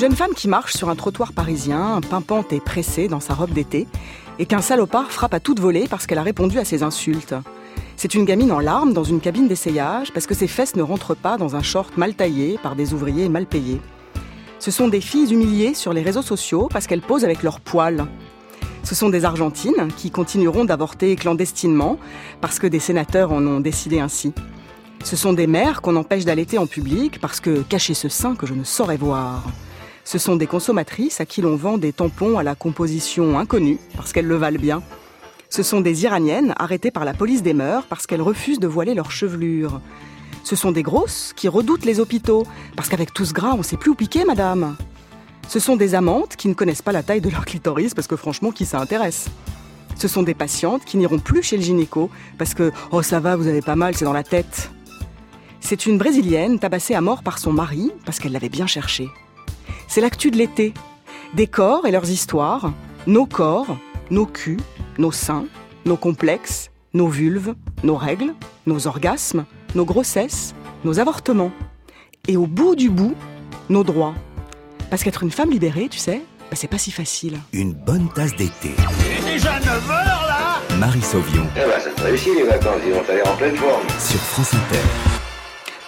jeune femme qui marche sur un trottoir parisien, pimpante et pressée dans sa robe d'été, et qu'un salopard frappe à toute volée parce qu'elle a répondu à ses insultes. C'est une gamine en larmes dans une cabine d'essayage parce que ses fesses ne rentrent pas dans un short mal taillé par des ouvriers mal payés. Ce sont des filles humiliées sur les réseaux sociaux parce qu'elles posent avec leurs poils. Ce sont des Argentines qui continueront d'avorter clandestinement parce que des sénateurs en ont décidé ainsi. Ce sont des mères qu'on empêche d'allaiter en public parce que cacher ce sein que je ne saurais voir. Ce sont des consommatrices à qui l'on vend des tampons à la composition inconnue parce qu'elles le valent bien. Ce sont des Iraniennes arrêtées par la police des mœurs parce qu'elles refusent de voiler leur chevelure. Ce sont des grosses qui redoutent les hôpitaux parce qu'avec tout ce gras, on ne sait plus où piquer, madame. Ce sont des amantes qui ne connaissent pas la taille de leur clitoris parce que franchement, qui ça intéresse? Ce sont des patientes qui n'iront plus chez le gynéco parce que oh ça va, vous avez pas mal, c'est dans la tête. C'est une brésilienne tabassée à mort par son mari parce qu'elle l'avait bien cherché. C'est l'actu de l'été. Des corps et leurs histoires, nos corps, nos culs, nos seins, nos complexes, nos vulves, nos règles, nos orgasmes, nos grossesses, nos avortements. Et au bout du bout, nos droits. Parce qu'être une femme libérée, tu sais, bah, c'est pas si facile. Une bonne tasse d'été. Il est déjà 9 heures là Marie Sauvion. Eh ben, ça te réussit les vacances, ils vont aller en pleine forme. Sur France Inter.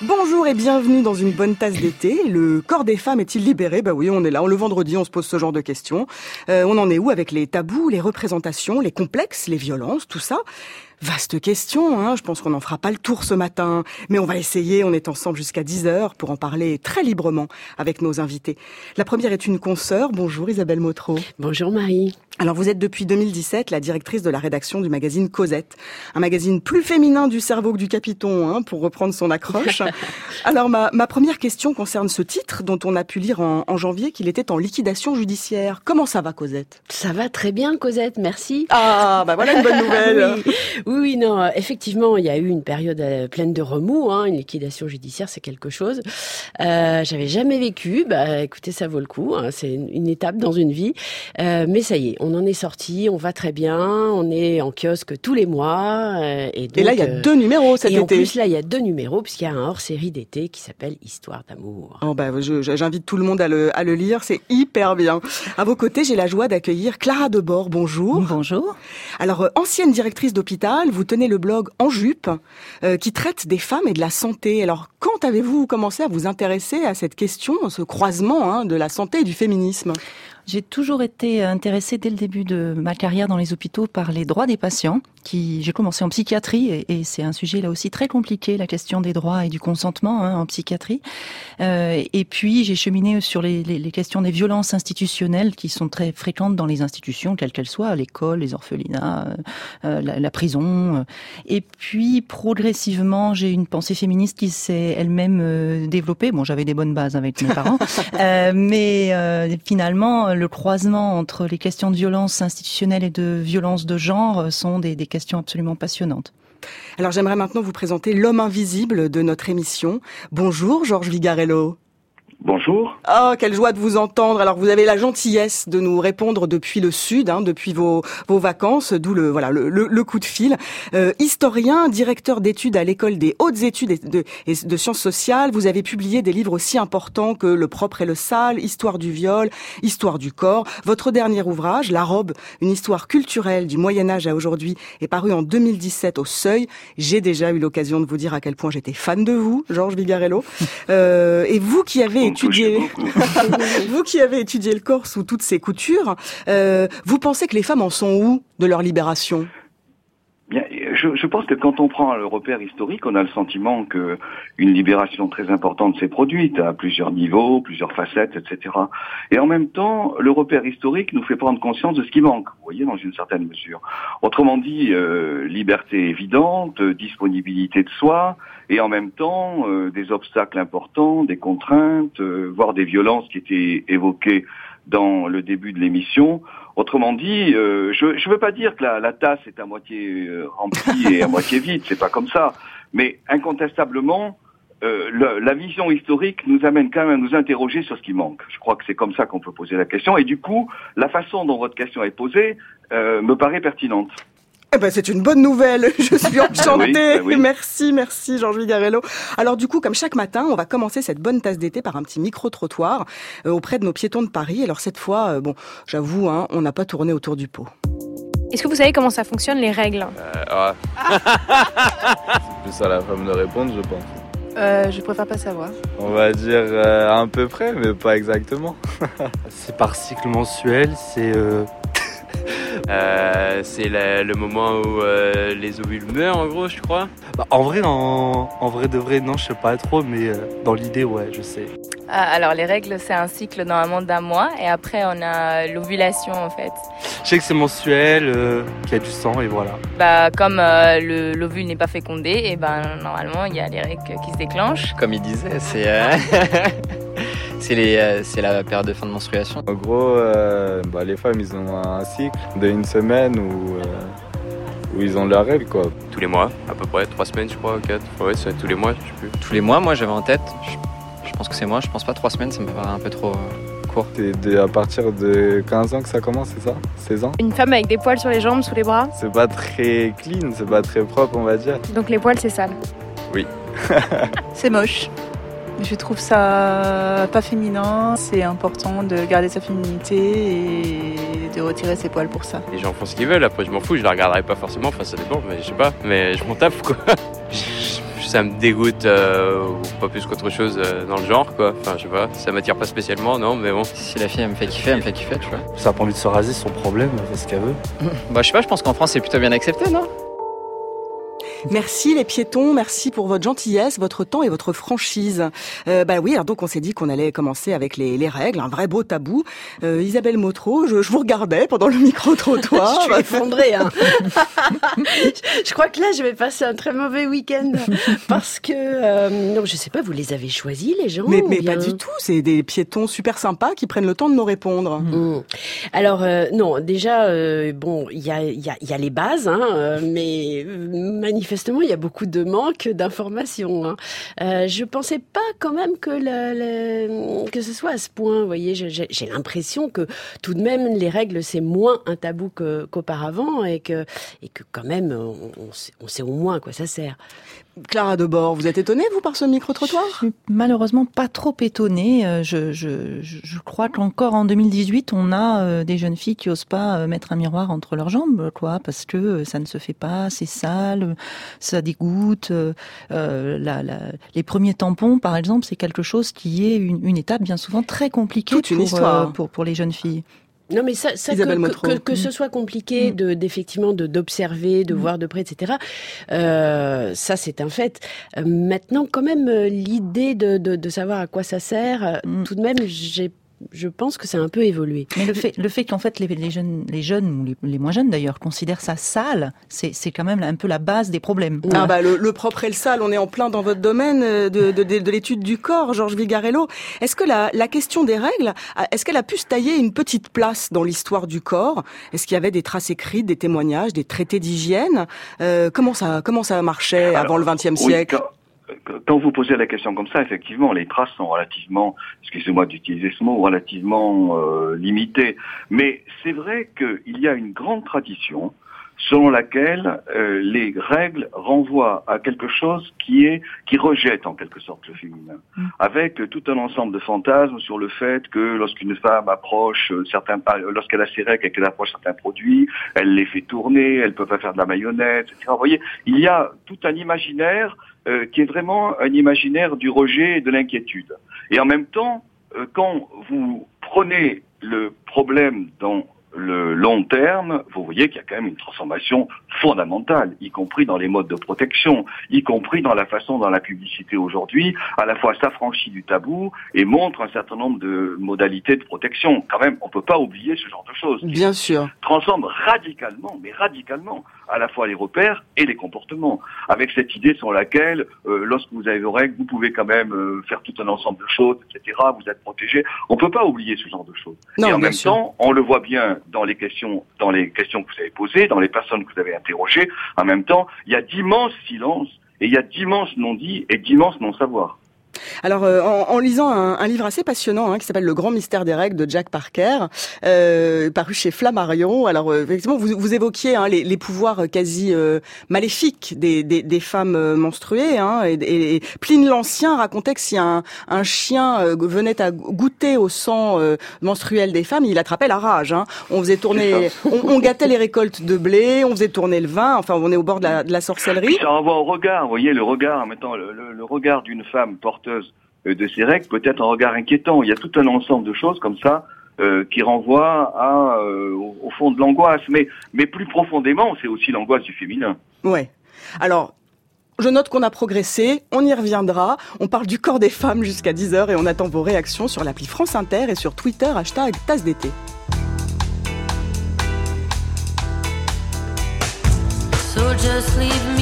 Bonjour et bienvenue dans une bonne tasse d'été. Le corps des femmes est-il libéré? Bah oui, on est là. Le vendredi, on se pose ce genre de questions. Euh, on en est où avec les tabous, les représentations, les complexes, les violences, tout ça? Vaste question, hein. je pense qu'on n'en fera pas le tour ce matin, mais on va essayer, on est ensemble jusqu'à 10h pour en parler très librement avec nos invités. La première est une consoeur, bonjour Isabelle Motro. Bonjour Marie. Alors vous êtes depuis 2017 la directrice de la rédaction du magazine Cosette, un magazine plus féminin du cerveau que du capiton, hein, pour reprendre son accroche. Alors ma, ma, première question concerne ce titre dont on a pu lire en, en janvier qu'il était en liquidation judiciaire. Comment ça va Cosette? Ça va très bien Cosette, merci. Ah bah voilà une bonne nouvelle. oui. Oui, oui, non, effectivement il y a eu une période euh, pleine de remous, hein, une liquidation judiciaire c'est quelque chose. Euh, J'avais jamais vécu, bah écoutez ça vaut le coup, hein, c'est une, une, étape dans une vie, euh, mais ça y est, on en est sorti, on va très bien, on est en kiosque tous les mois. Euh, et, donc, et, là, il y a deux numéros cet et été. En plus, là, il y a deux numéros, puisqu'il y a un hors-série d'été qui s'appelle Histoire d'amour. Oh bah, j'invite tout le monde à le, à le lire, c'est hyper bien. À vos côtés, j'ai la joie d'accueillir Clara Debord. Bonjour. Bonjour. Alors, euh, ancienne directrice d'hôpital, vous tenez le blog En Jupe, euh, qui traite des femmes et de la santé. Alors, quand avez-vous commencé à vous intéresser à cette question, ce croisement hein, de la santé et du féminisme? J'ai toujours été intéressée dès le début de ma carrière dans les hôpitaux par les droits des patients. Qui, j'ai commencé en psychiatrie et, et c'est un sujet là aussi très compliqué, la question des droits et du consentement hein, en psychiatrie. Euh, et puis j'ai cheminé sur les, les, les, questions des violences institutionnelles qui sont très fréquentes dans les institutions, quelles qu'elles soient, l'école, les orphelinats, euh, la, la, prison. Et puis progressivement, j'ai une pensée féministe qui s'est elle-même euh, développée. Bon, j'avais des bonnes bases avec mes parents, euh, mais finalement le croisement entre les questions de violence institutionnelle et de violence de genre sont des, des questions absolument passionnantes. Alors j'aimerais maintenant vous présenter l'homme invisible de notre émission. Bonjour Georges Vigarello. Bonjour. Oh, quelle joie de vous entendre. Alors, vous avez la gentillesse de nous répondre depuis le sud, hein, depuis vos, vos vacances, d'où le voilà le, le, le, coup de fil. Euh, historien, directeur d'études à l'école des hautes études et de, et de, sciences sociales, vous avez publié des livres aussi importants que Le propre et le sale, Histoire du viol, Histoire du corps. Votre dernier ouvrage, La robe, une histoire culturelle du Moyen Âge à aujourd'hui, est paru en 2017 au Seuil. J'ai déjà eu l'occasion de vous dire à quel point j'étais fan de vous, Georges Vigarello. Euh, et vous qui avez étudié, vous qui avez étudié le corps sous toutes ses coutures, euh, vous pensez que les femmes en sont où de leur libération? Bien, je, je, pense que quand on prend le repère historique, on a le sentiment que une libération très importante s'est produite à plusieurs niveaux, plusieurs facettes, etc. Et en même temps, le repère historique nous fait prendre conscience de ce qui manque, vous voyez, dans une certaine mesure. Autrement dit, euh, liberté évidente, disponibilité de soi, et en même temps euh, des obstacles importants, des contraintes, euh, voire des violences qui étaient évoquées dans le début de l'émission. Autrement dit, euh, je ne veux pas dire que la, la, tasse est à moitié remplie et à moitié vide, c'est pas comme ça. Mais incontestablement, euh, le, la vision historique nous amène quand même à nous interroger sur ce qui manque. Je crois que c'est comme ça qu'on peut poser la question. Et du coup, la façon dont votre question est posée euh, me paraît pertinente. Eh ben, c'est une bonne nouvelle. Je suis enchantée. oui. Merci, merci, Georges Vigarello. Alors, du coup, comme chaque matin, on va commencer cette bonne tasse d'été par un petit micro-trottoir euh, auprès de nos piétons de Paris. Alors, cette fois, euh, bon, j'avoue, hein, on n'a pas tourné autour du pot. Est-ce que vous savez comment ça fonctionne les règles? Euh, ouais. c'est plus à la femme de répondre, je pense. Euh, je préfère pas savoir. On va dire euh, à peu près, mais pas exactement. C'est par cycle mensuel, c'est euh, Euh, c'est le moment où euh, les ovules meurent, en gros, je crois. bah, en vrai, en, en vrai de vrai, non, je sais pas trop, mais euh, dans l'idée, ouais, je sais. Ah, alors les règles, c'est un cycle normalement d'un mois et après on a l'ovulation en fait. Je sais que c'est mensuel, euh, qu'il y a du sang et voilà. Bah comme euh, le- l'ovule n'est pas fécondé, et ben normalement il y a les règles qui se déclenchent. Comme il disait, c'est euh, c'est les, euh, c'est la période de fin de menstruation. En gros, euh, bah, les femmes, ils ont un cycle de une semaine où, euh, où ils ont leurs règles, quoi. Tous les mois, à peu près, trois semaines, je crois, quatre. Ouais, c'est tous les mois, je sais plus. Tous les mois, moi j'avais en tête, je, je pense que c'est moi, je pense pas trois semaines, ça me paraît un peu trop court. C'est à partir de 15 ans que ça commence, c'est ça? 16 ans? Une femme avec des poils sur les jambes, sous les bras, C'est pas très clean, c'est pas très propre, on va dire. donc les poils c'est sale. C'est moche. Je trouve ça pas féminin. C'est important de garder sa féminité et de retirer ses poils pour ça. Les gens font ce qu'ils veulent, après je m'en fous, je la regarderai pas forcément, enfin ça dépend, mais je sais pas. Mais je m'en tape, quoi. Ça me dégoûte, euh, ou pas plus qu'autre chose euh, dans le genre, quoi. Enfin, je sais pas, ça m'attire pas spécialement, non, mais bon. Si la fille elle me fait kiffer, elle me fait kiffer, tu vois. Ça a pas envie de se raser, c'est son problème, elle fait ce qu'elle veut. Bah je sais pas, je pense qu'en France c'est plutôt bien accepté, non? Merci les piétons, merci pour votre gentillesse, votre temps et votre franchise. Euh, bah oui, alors donc on s'est dit qu'on allait commencer avec les, les règles, un vrai beau tabou. Euh, Isabelle Motro, je, je vous regardais pendant le micro-trottoir. je suis effondrée. Hein. je crois que là, je vais passer un très mauvais week-end parce que euh, non, je sais pas, vous les avez choisis les gens mais mais bien- pas du tout, c'est des piétons super sympas qui prennent le temps de nous répondre. Mm. Alors euh, non, déjà euh, bon, il y a, y, a, y a les bases, hein, euh, mais euh, manifestement il y a beaucoup de manque d'informations. Hein. Euh, je pensais pas quand même que que ce soit à ce point. Vous voyez, j'ai- l'impression que tout de même les règles c'est moins un tabou qu'auparavant et que et que quand même on sait, on sait au moins à quoi ça sert. Clara Debord, vous êtes étonnée vous par ce micro-trottoir Je suis malheureusement pas trop étonnée. Euh, Je, je, crois qu'encore en 2018, on a euh, des jeunes filles qui osent pas euh, mettre un miroir entre leurs jambes, quoi, parce que ça ne se fait pas, c'est sale, ça dégoûte. euh, la, la- les premiers tampons, par exemple, c'est quelque chose qui est une, une étape bien souvent très compliquée Toute une pour, histoire. euh, pour, pour les jeunes filles. Non, mais ça, ça que, que, ce soit compliqué de d'effectivement de d'observer, de voir de près, etc. Euh, ça, c'est un fait. Euh, maintenant, quand même, euh, l'idée de, de, de savoir à quoi ça sert, Mm. tout de même, j'ai je pense que c'est un peu évolué. Mais le fait, le fait qu'en fait les, les jeunes, les jeunes ou les, les moins jeunes d'ailleurs considèrent ça sale, c'est c'est quand même un peu la base des problèmes. Ah bah le, le propre et le sale, on est en plein dans votre domaine euh, de, de, de, de l'étude du corps, Georges Vigarello. Est-ce que la, la question des règles, a- est-ce qu'elle a pu se tailler une petite place dans l'histoire du corps? Est-ce qu'il y avait des traces écrites, des témoignages, des traités d'hygiène? Euh, Comment ça comment ça marchait avant le XXe Oui, siècle? quand, quand vous posez la question comme ça, effectivement, les traces sont relativement, excusez-moi d'utiliser ce mot, relativement euh, limitées. Mais c'est vrai qu'il y a une grande tradition selon laquelle euh, les règles renvoient à quelque chose qui est qui rejette en quelque sorte le féminin, avec euh, tout un ensemble de fantasmes sur le fait que lorsqu'une femme approche euh, certains, lorsqu'elle a ses règles et qu'elle approche certains produits, elle les fait tourner, elle peut pas faire de la mayonnaise, etc. Vous voyez, il y a tout un imaginaire euh, qui est vraiment un imaginaire du rejet et de l'inquiétude. Et en même temps, euh, quand vous prenez le problème dans le long terme, vous voyez qu'il y a quand même une transformation fondamentale, y compris dans les modes de protection, y compris dans la façon dont la publicité aujourd'hui, à la fois s'affranchit du tabou et montre un certain nombre de modalités de protection. Quand même, on peut pas oublier ce genre de choses. Bien sûr. Transforme radicalement, mais radicalement, à la fois les repères et les comportements. Avec cette idée sur laquelle, euh, lorsque vous avez vos règles, vous pouvez quand même euh, faire tout un ensemble de choses, etc. Vous êtes protégé. On peut pas oublier ce genre de choses. Non, et en même sûr. temps, on le voit bien dans les questions, dans les questions que vous avez posées, dans les personnes que vous avez interrogées. En même temps, il y a d'immenses silences et il y a d'immenses non-dits et d'immenses non-savoirs. Alors, euh, en, en, lisant un, un, livre assez passionnant hein, qui s'appelle Le Grand Mystère des règles de Jack Parker, euh, paru chez Flammarion. Alors, euh, effectivement, vous, vous évoquiez hein, les, les, pouvoirs quasi euh, maléfiques des, des, des femmes menstruées. Hein, et, et, Pline l'Ancien racontait que si un, un chien venait à goûter au sang menstruel des femmes, il attrapait la rage. Hein. On faisait tourner, on, on, gâtait les récoltes de blé, on faisait tourner le vin. Enfin, on est au bord de la, de la sorcellerie. Ça renvoie au regard. Vous voyez, le regard, maintenant, le, le, le regard d'une femme porteuse de ces règles peut être un regard inquiétant. Il y a tout un ensemble de choses comme ça euh, qui renvoient à, euh, au, au, fond de l'angoisse. Mais, mais plus profondément, c'est aussi l'angoisse du féminin. Ouais. Alors, je note qu'on a progressé, on y reviendra. On parle du corps des femmes jusqu'à 10h et on attend vos réactions sur l'appli France Inter et sur Twitter, hashtag tasse d'été. So just leave me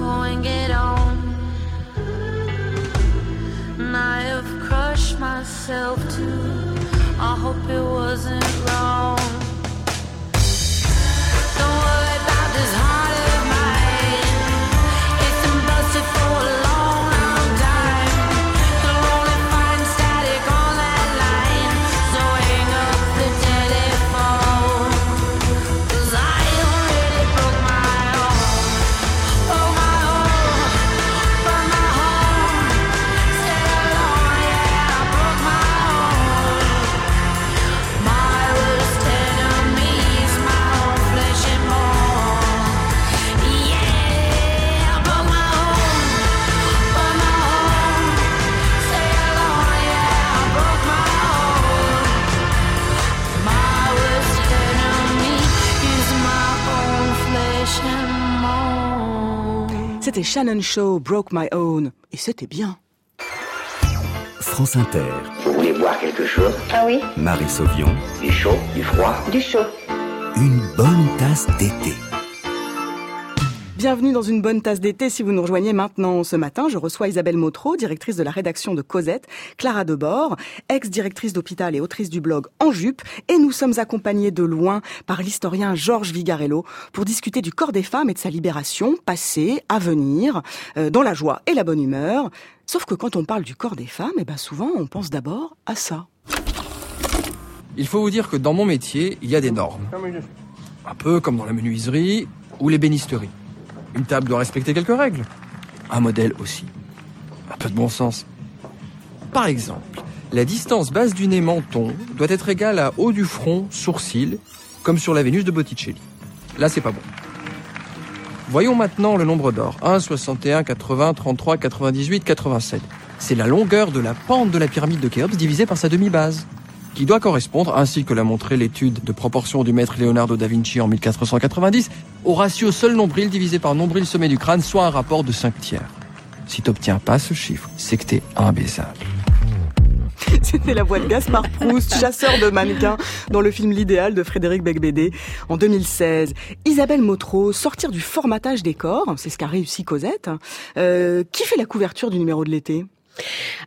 go and on. And I have crushed myself too. I hope it wasn't wrong. C'était Shannon Shaw, Broke My Own. Et c'était bien. France Inter, Vous voulez boire quelque chose? Ah oui Marie Sauvion, Du chaud, du froid? Du chaud. une bonne tasse d'été. Bienvenue dans une bonne tasse d'été si vous nous rejoignez maintenant. Ce matin, je reçois Isabelle Motro, directrice de la rédaction de Cosette, Clara Debord, ex-directrice d'hôpital et autrice du blog En Jupe, et nous sommes accompagnés de loin par l'historien Georges Vigarello pour discuter du corps des femmes et de sa libération, passée, à venir, euh, dans la joie et la bonne humeur. Sauf que quand on parle du corps des femmes, eh ben souvent on pense d'abord à ça. Il faut vous dire que dans mon métier, il y a des normes. Un peu comme dans la menuiserie ou l'ébénisterie. Une table doit respecter quelques règles. Un modèle aussi. Un peu de bon sens. Par exemple, la distance base du nez menton doit être égale à haut du front sourcil, comme sur la Vénus de Botticelli. Là, c'est pas bon. Voyons maintenant le nombre d'or. 1, 61, 80, 33, 98, 87. C'est la longueur de la pente de la pyramide de Khéops divisée par sa demi-base qui doit correspondre, ainsi que l'a montré l'étude de proportion du maître Leonardo da Vinci en 1490, au ratio seul nombril divisé par nombril sommet du crâne, soit un rapport de 5 tiers. Si t'obtiens pas ce chiffre, c'est que t'es imbaisable. C'était la voix de Gaspard Proust, chasseur de mannequins, dans le film L'idéal de Frédéric Becbédé en 2016. Isabelle Motro, sortir du formatage des corps, c'est ce qu'a réussi Cosette. Euh, qui fait la couverture du numéro de l'été?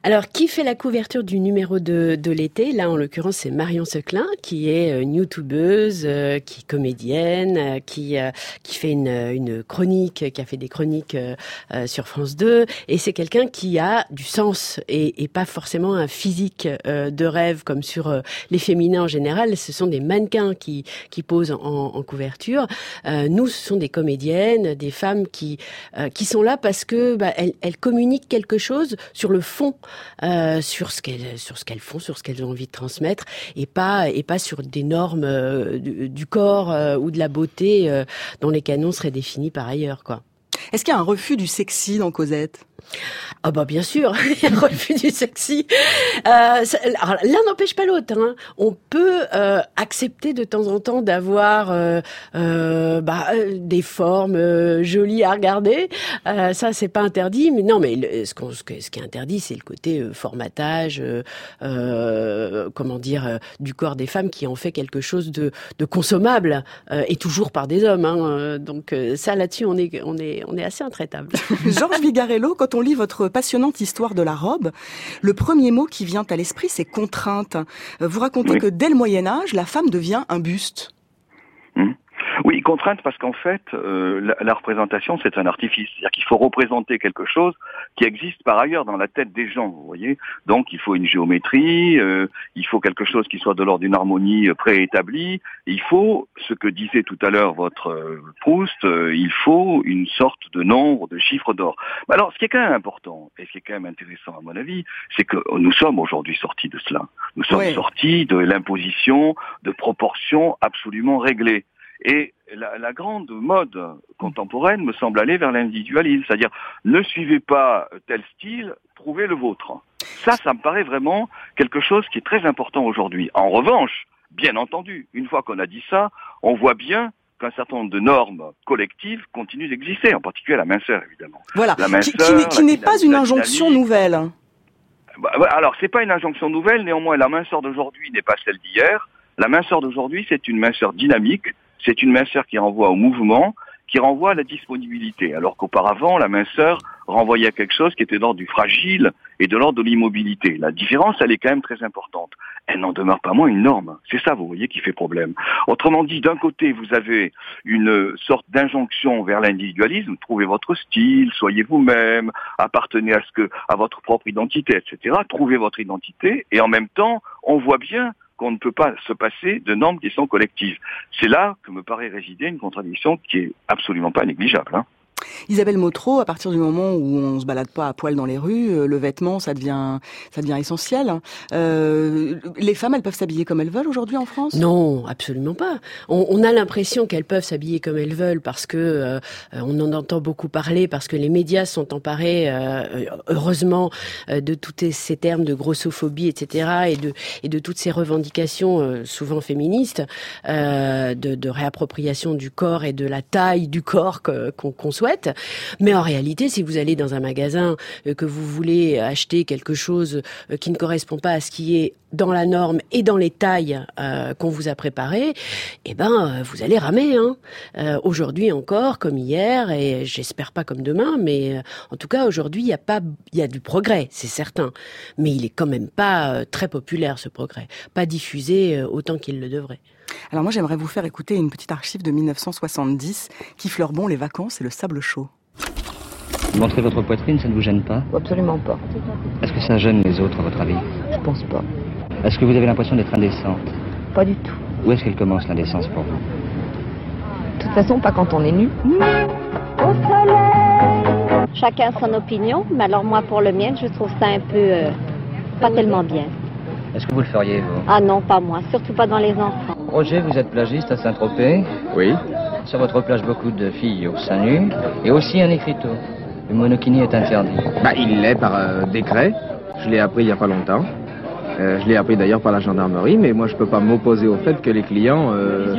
Alors, qui fait la couverture du numéro de, de l'été? Là, en l'occurrence, c'est Marion Seclin, qui est euh, une youtubeuse, euh, qui est comédienne, euh, qui, qui fait une, une chronique, qui a fait des chroniques sur France 2. Et c'est quelqu'un qui a du sens et, et pas forcément un physique de rêve comme sur les féminins en général. Ce sont des mannequins qui, qui posent en, en couverture. Nous, ce sont des comédiennes, des femmes qui, qui sont là parce que bah, elles, elles communiquent quelque chose sur le fond, euh, sur ce qu'elles sur ce qu'elles font, sur ce qu'elles ont envie de transmettre, et pas et pas sur des normes euh, du, corps euh, ou de la beauté euh, dont les canons seraient définis par ailleurs, quoi. Est-ce qu'il y a un refus du sexy dans Cosette? Ah bah bien sûr, il y a un refus du sexy. Euh, L'un n'empêche pas l'autre. Hein. On peut euh, accepter de temps en temps d'avoir euh, euh, bah, euh, des formes jolies à regarder. Ça, c'est pas interdit. Mais non, mais ce, qui est interdit, c'est le côté formatage, comment dire, du corps des femmes qui en fait quelque chose de, consommable et toujours par des hommes. Hein. Donc ça, là-dessus, on est, on est, on est assez intraitable. Georges Vigarello, quand on lit votre passionnante histoire de la robe, le premier mot qui vient à l'esprit, c'est contrainte. Vous racontez Oui. que dès le Moyen Âge, la femme devient un buste. Oui, contrainte parce qu'en fait, euh, la, la représentation, c'est un artifice. C'est-à-dire qu'il faut représenter quelque chose qui existe par ailleurs dans la tête des gens, vous voyez. Donc, il faut une géométrie, euh, il faut quelque chose qui soit de l'ordre d'une harmonie euh, préétablie. Il faut, ce que disait tout à l'heure votre euh, Proust, euh, il faut une sorte de nombre, de chiffres d'or. Mais alors, ce qui est quand même important, et ce qui est quand même intéressant à mon avis, c'est que nous sommes aujourd'hui sortis de cela. Nous sommes sortis de l'imposition de proportions absolument réglées. Et la, la grande mode contemporaine me semble aller vers l'individualisme, c'est-à-dire ne suivez pas tel style, trouvez le vôtre. Ça, ça me paraît vraiment quelque chose qui est très important aujourd'hui. En revanche, bien entendu, une fois qu'on a dit ça, on voit bien qu'un certain nombre de normes collectives continuent d'exister, en particulier la minceur, évidemment. Voilà, La qui, qui minceur, qui la n'est pas une injonction nouvelle. Bah, ouais, alors, c'est pas une injonction nouvelle, néanmoins, la minceur d'aujourd'hui n'est pas celle d'hier. La minceur d'aujourd'hui, c'est une minceur dynamique, c'est une minceur qui renvoie au mouvement, qui renvoie à la disponibilité, alors qu'auparavant, la minceur renvoyait à quelque chose qui était de l'ordre du fragile et de l'ordre de l'immobilité. La différence, elle est quand même très importante. Elle n'en demeure pas moins une norme. C'est ça, vous voyez, qui fait problème. Autrement dit, d'un côté, vous avez une sorte d'injonction vers l'individualisme, trouvez votre style, soyez vous-même, appartenez à ce que, à votre propre identité, etc. Trouvez votre identité, et en même temps, on voit bien qu'on ne peut pas se passer de normes qui sont collectives. C'est là que me paraît résider une contradiction qui est absolument pas négligeable. Hein. Isabelle Motro, à partir du moment où on se balade pas à poil dans les rues, euh, le vêtement, ça devient, ça devient essentiel. Euh, les femmes, elles peuvent s'habiller comme elles veulent aujourd'hui en France? Non, absolument pas. On, on a l'impression qu'elles peuvent s'habiller comme elles veulent parce que euh, on en entend beaucoup parler, parce que les médias sont emparés, euh, heureusement, euh, de tous ces termes de grossophobie, etc., et de et de toutes ces revendications euh, souvent féministes de, de réappropriation du corps et de la taille du corps qu'on qu'on souhaite. Mais en réalité, si vous allez dans un magasin euh, que vous voulez acheter quelque chose euh, qui ne correspond pas à ce qui est dans la norme et dans les tailles euh, qu'on vous a préparées, eh ben vous allez ramer. Hein. Aujourd'hui encore, comme hier, et j'espère pas comme demain, mais en tout cas aujourd'hui, il y a pas, il y a du progrès, c'est certain, mais il est quand même pas très populaire ce progrès, pas diffusé autant qu'il le devrait. Alors moi, j'aimerais vous faire écouter une petite archive de 1970 qui fleure bon les vacances et le sable chaud. Montrer votre poitrine, ça ne vous gêne pas? Absolument pas. Est-ce que ça gêne les autres, à votre avis? Je pense pas. Est-ce que vous avez l'impression d'être indécente? Pas du tout. Où est-ce qu'elle commence, l'indécence, pour vous? De toute façon, pas quand on est nu. Chacun son opinion, mais alors moi pour le mien, je trouve ça un peu euh, pas tellement bien. Est-ce que vous le feriez, vous? Ah non, pas moi, surtout pas dans les enfants. Roger, vous êtes plagiste à Saint-Tropez? Oui. Sur votre plage, beaucoup de filles au sein nu et aussi un écriteau. Le monokini est interdit. Bah, il l'est par euh, décret. Je l'ai appris il n'y a pas longtemps. Euh, je l'ai appris d'ailleurs par la gendarmerie, mais moi je peux pas m'opposer au fait que les clients, euh,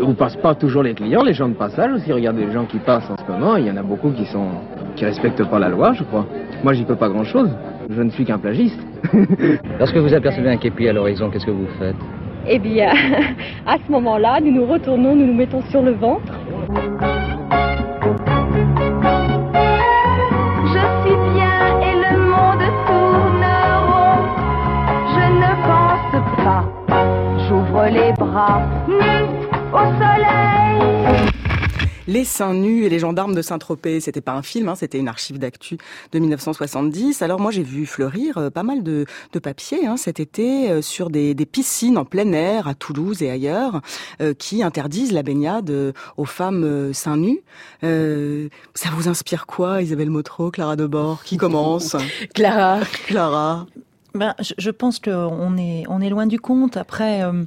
ou passent pas toujours les clients, les gens de passage aussi. Regardez les gens qui passent en ce moment, il y en a beaucoup qui sont, qui respectent pas la loi, je crois. Moi j'y peux pas grand chose. Je ne suis qu'un plagiste. Lorsque vous apercevez un képi à l'horizon, qu'est-ce que vous faites? Eh bien, à ce moment-là, nous nous retournons, nous nous mettons sur le ventre. Je suis bien et le monde tourne rond. Je ne pense pas. J'ouvre les bras au soleil. Les seins nus et les gendarmes de Saint-Tropez, c'était pas un film, hein, c'était une archive d'actu de 1970. Alors moi j'ai vu fleurir euh, pas mal de, de papiers hein, cet été euh, sur des, des, piscines en plein air à Toulouse et ailleurs euh, qui interdisent la baignade aux femmes euh, seins nus. ça vous inspire quoi, Isabelle Motro, Clara Debord? Qui commence? Clara. Clara. Ben, je, je pense qu'on est, on est loin du compte. Après, euh,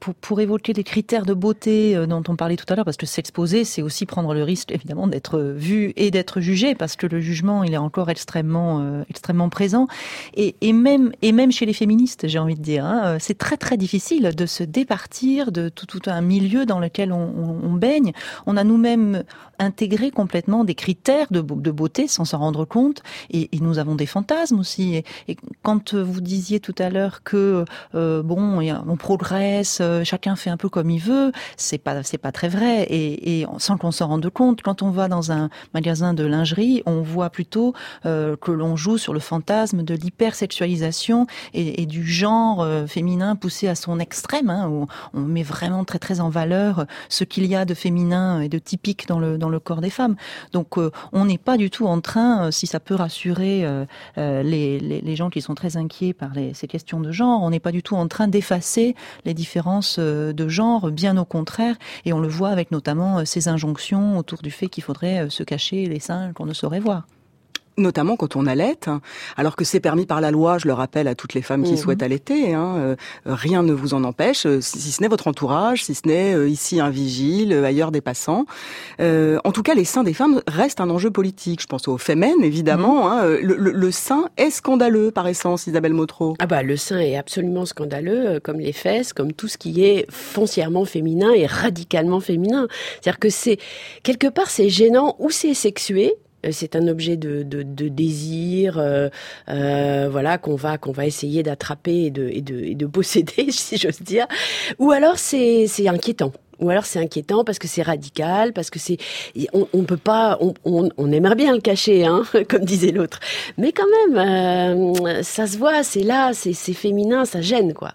pour, pour, évoquer des critères de beauté euh, dont on parlait tout à l'heure, parce que s'exposer, c'est aussi prendre le risque, évidemment, d'être vu et d'être jugé, parce que le jugement, il est encore extrêmement, euh, extrêmement présent. Et, même, et même chez les féministes, j'ai envie de dire, hein, c'est très très difficile de se départir de tout, un milieu dans lequel on, baigne. On a nous-mêmes intégré complètement des critères de, beauté sans s'en rendre compte, et, nous avons des fantasmes aussi. Et, quand vous disiez tout à l'heure que euh, bon, on progresse, euh, chacun fait un peu comme il veut, c'est pas c'est pas très vrai. Et, sans qu'on s'en rende compte, quand on va dans un magasin de lingerie, on voit plutôt euh, que l'on joue sur le fantasme de l'hypersexualisation et, du genre euh, féminin poussé à son extrême, hein, où on met vraiment très très en valeur ce qu'il y a de féminin et de typique dans le dans le corps des femmes. Donc on n'est pas du tout en train, si ça peut rassurer les, les, gens qui sont très inquiets par ces questions de genre. On n'est pas du tout en train d'effacer les différences de genre, bien au contraire. Et on le voit avec notamment ces injonctions autour du fait qu'il faudrait se cacher les seins qu'on ne saurait voir notamment quand on allait, alors que c'est permis par la loi, je le rappelle à toutes les femmes qui mmh. souhaitent allaiter, hein, euh, rien ne vous en empêche, euh, si, si ce n'est votre entourage, si ce n'est euh, ici un vigile, ailleurs des passants. Euh, en tout cas, les seins des femmes restent un enjeu politique. Je pense aux fémènes, évidemment. Mmh. Hein, le, le, le, sein est scandaleux par essence, Isabelle Motro. Ah bah le sein est absolument scandaleux, comme les fesses, comme tout ce qui est foncièrement féminin et radicalement féminin. C'est-à-dire que c'est quelque part c'est gênant ou c'est sexué c'est un objet de, de, de désir, euh, euh, voilà, qu'on va qu'on va essayer d'attraper et de, et de, et de posséder, si j'ose dire. Ou alors c'est c'est inquiétant. Ou alors c'est inquiétant parce que c'est radical, parce que c'est on, on peut pas, on, on, on, aimerait bien le cacher, hein, comme disait l'autre. Mais quand même, euh, ça se voit, c'est là, c'est féminin, ça gêne quoi.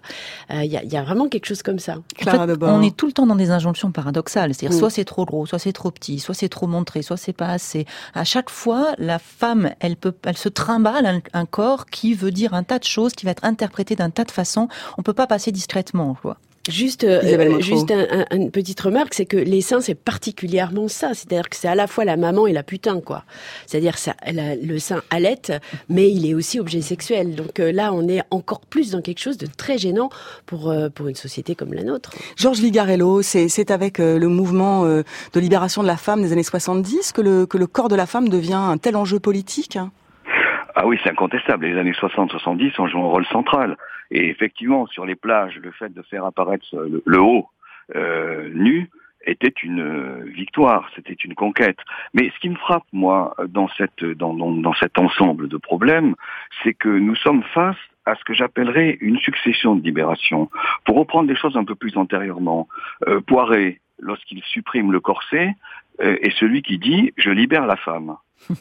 Il euh, y, a, y, a, vraiment quelque chose comme ça. En fait, on est tout le temps dans des injonctions paradoxales, c'est-à-dire mm. soit c'est trop gros, soit c'est trop petit, soit c'est trop montré, soit c'est pas assez. À chaque fois, la femme, elle peut, elle se trimballe un, un corps qui veut dire un tas de choses, qui va être interprété d'un tas de façons. On peut pas passer discrètement, quoi. Juste, euh, juste un, un, une petite remarque, c'est que les seins, c'est particulièrement ça. C'est-à-dire que c'est à la fois la maman et la putain, quoi. C'est-à-dire ça, la, le sein allait, mais il est aussi objet sexuel. Donc euh, là, on est encore plus dans quelque chose de très gênant pour euh, pour une société comme la nôtre. Georges Ligarello, c'est avec euh, le mouvement euh, de libération de la femme des années 70 que le que le corps de la femme devient un tel enjeu politique. Ah oui, c'est incontestable. Les années 60-70 ont joué un rôle central. Et effectivement, sur les plages, le fait de faire apparaître le, haut euh, nu était une victoire, c'était une conquête. Mais ce qui me frappe, moi, dans, cette, dans, dans, dans cet ensemble de problèmes, c'est que nous sommes face à ce que j'appellerais une succession de libérations. Pour reprendre des choses un peu plus antérieurement, euh, Poiré, lorsqu'il supprime le corset, euh, est celui qui dit « je libère la femme ».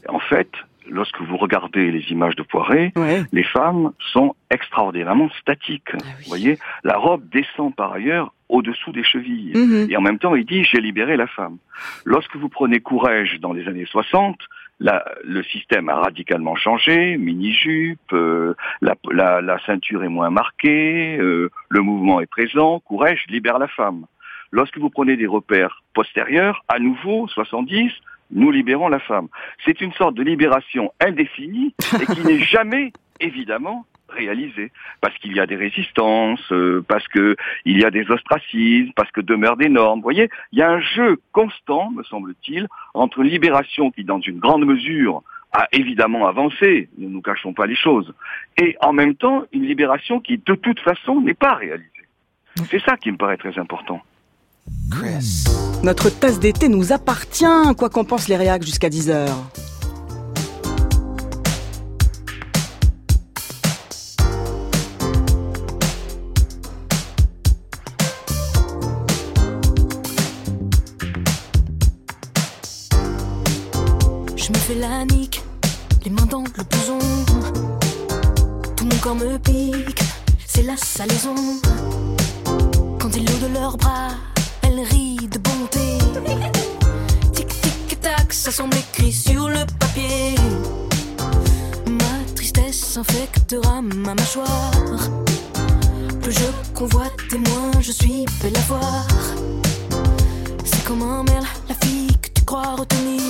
En fait, lorsque vous regardez les images de Poiré, ouais. les femmes sont extraordinairement statiques. Ah oui. Vous voyez, la robe descend par ailleurs au-dessous des chevilles. -hmm. Et en même temps, il dit, j'ai libéré la femme. Lorsque vous prenez Courrèges dans les années 60, la, le système a radicalement changé, mini-jupe, euh, la, la, la, ceinture est moins marquée, euh, le mouvement est présent, Courrèges libère la femme. Lorsque vous prenez des repères postérieurs, à nouveau, 70, nous libérons la femme. C'est une sorte de libération indéfinie et qui n'est jamais, évidemment, réalisée. Parce qu'il y a des résistances, euh, parce que il y a des ostracismes, parce que demeurent des normes. Vous voyez, il y a un jeu constant, me semble-t-il, entre une libération qui, dans une grande mesure, a évidemment avancé, ne nous cachons pas les choses, et en même temps, une libération qui, de toute façon, n'est pas réalisée. C'est ça qui me paraît très important. Chris. Notre tasse d'été nous appartient, quoi qu'en pense les réacs jusqu'à 10h. Je me fais la nique, les mains dans le blouson. Tout mon corps me pique, c'est la salaison. Quand ils l'eau de leurs bras de bonté. Tic tic tac, ça semble écrit sur le papier. Ma tristesse infectera ma mâchoire. Plus je convoite et moins je suis belle à voir. C'est comme un merle, la fille que tu crois retenir.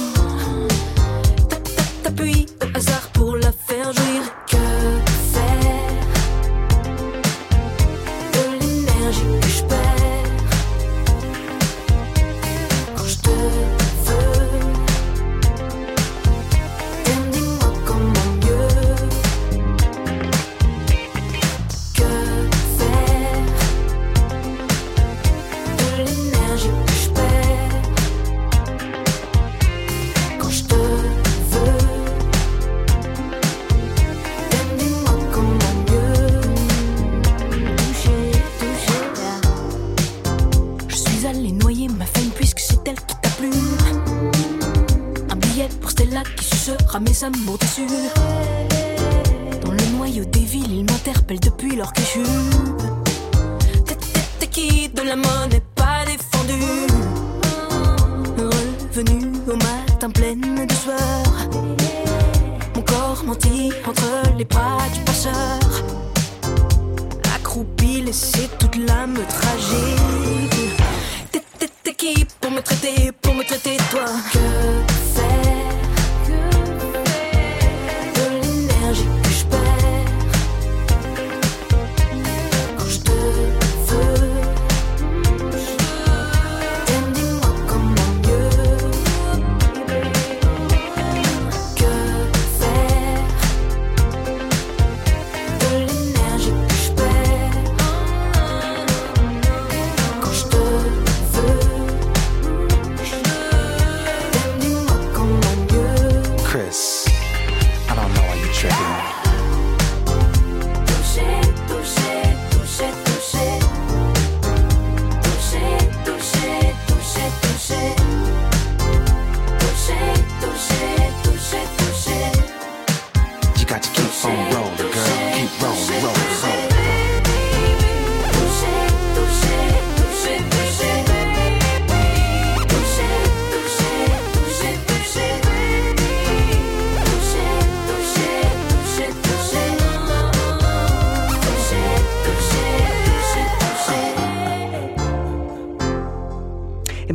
Tap, tap, T'appuies au hasard pour la faire jouir. Revenu au matin pleine de sueur. Mon corps menti entre les bras du passeur. Accroupi, laissé toute l'âme tragique. T'es qui pour me traiter, pour me traiter toi? Que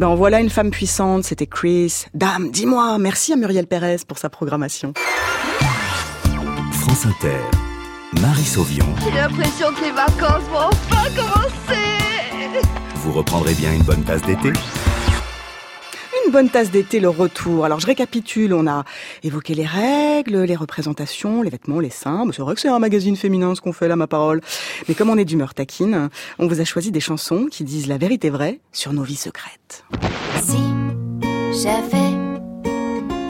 ben, en voilà une femme puissante, c'était Chris. Dame, dis-moi, merci à Muriel Pérez pour sa programmation. France Inter, Marie Sauvion. J'ai l'impression que les vacances vont enfin commencer. Vous reprendrez bien une bonne tasse d'été Une bonne tasse d'été, le retour. Alors je récapitule, on a évoqué les règles, les représentations, les vêtements, les seins. C'est vrai que c'est un magazine féminin ce qu'on fait là, ma parole. Mais comme on est d'humeur taquine, on vous a choisi des chansons qui disent la vérité vraie sur nos vies secrètes. Si j'avais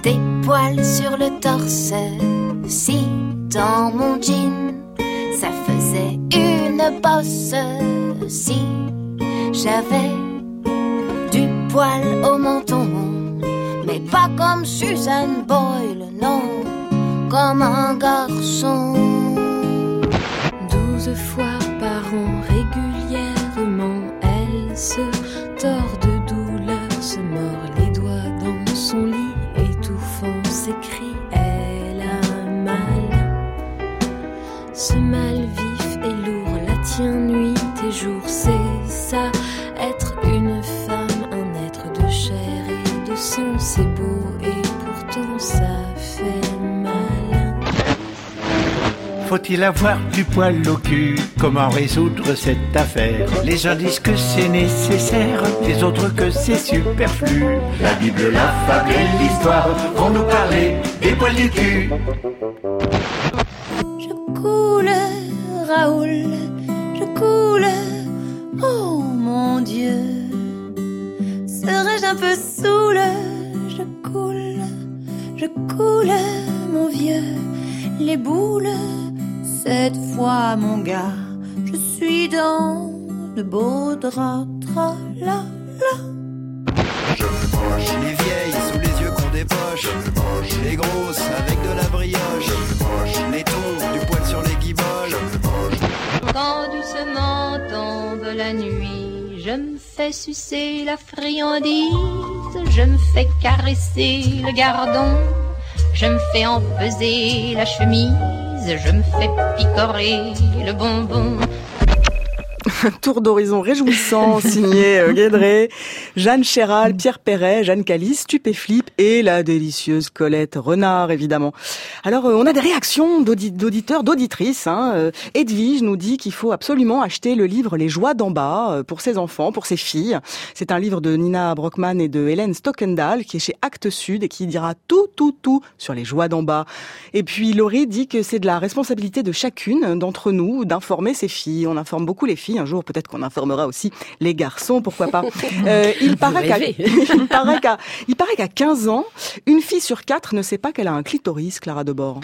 des poils sur le torse, si dans mon jean ça faisait une bosse, si j'avais poil au menton, mais pas comme Suzanne Boyle, non, comme un garçon. Douze fois par an, régulièrement, elle se tord de douleur, se mord les doigts dans son lit, étouffant ses cris. Elle a mal. C'est beau et pourtant ça fait mal. Faut-il avoir du poil au cul? Comment résoudre cette affaire? Les uns disent que c'est nécessaire, les autres que c'est superflu. La Bible, la fable et l'histoire vont nous parler des poils du cul. coule, Raoul, je coule. Oh mon Dieu, serais-je un peu saoule Les boules, cette fois, mon gars, je suis dans de beaux draps, tra la la. Je me les vieilles sous les yeux qu'on les poches, les grosses avec de la brioche, les tons, du poil sur les guiboles. Quand doucement tombe la nuit, je me fais sucer la friandise, je me fais caresser le gardon, je me fais empeser la chemise, je me fais picorer le bonbon. Tour d'horizon réjouissant signé euh, Guédré, Jeanne Chéral, Pierre Perret, Jeanne Calice, Stupéflip et la délicieuse Colette Renard évidemment. Alors euh, on a des réactions d'audi- d'auditeurs, d'auditrices. Hein. Euh, Edwige nous dit qu'il faut absolument acheter le livre Les joies d'en bas pour ses enfants, pour ses filles. C'est un livre de Nina Brockman et de Hélène Stockendal qui est chez Actes Sud et qui dira tout, tout, tout sur les joies d'en bas. Et puis Laurie dit que c'est de la responsabilité de chacune d'entre nous d'informer ses filles. On informe beaucoup les filles. Un jour, peut-être qu'on informera aussi les garçons, pourquoi pas. Euh, il paraît qu'à il paraît qu'à il paraît qu'à 15 ans, une fille sur quatre ne sait pas qu'elle a un clitoris, Clara Debord.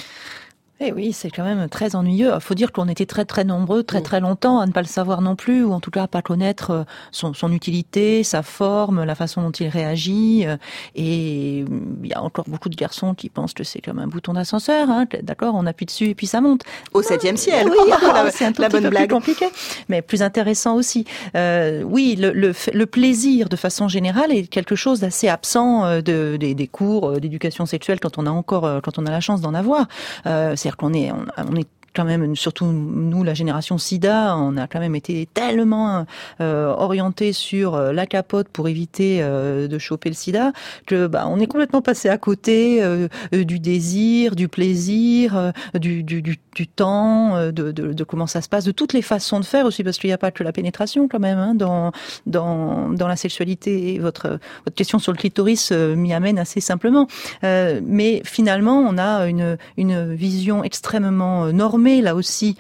Eh oui, c'est quand même très ennuyeux. Il faut dire qu'on était très très nombreux, Mm. très très longtemps à ne pas le savoir non plus, ou en tout cas à pas connaître euh, son, son utilité, sa forme, la façon dont il réagit. euh, Et mm, il y a encore beaucoup de garçons qui pensent que c'est comme un bouton d'ascenseur. Hein, D'accord, on appuie dessus et puis ça monte. Au septième ciel. Oui, La- c'est un tout la petit bonne peu blague. plus compliqué, mais plus intéressant aussi. Euh, oui, le, le, fait- le plaisir de façon générale est quelque chose d'assez absent de, des, des cours d'éducation sexuelle quand on a encore, quand on a la chance d'en avoir. Euh, C'est-à-dire qu'on est, on, on est quand même, surtout nous, la génération SIDA, on a quand même été tellement euh, orienté sur euh, la capote pour éviter euh, de choper le SIDA que bah, on est complètement passé à côté euh, euh, du désir, du plaisir, euh, du, du, du, du temps, de, de, de comment ça se passe, de toutes les façons de faire aussi, parce qu'il n'y a pas que la pénétration quand même hein, dans, dans, dans la sexualité. Votre, votre question sur le clitoris m'y amène assez simplement. Mais finalement, on a une, une vision extrêmement euh, là aussi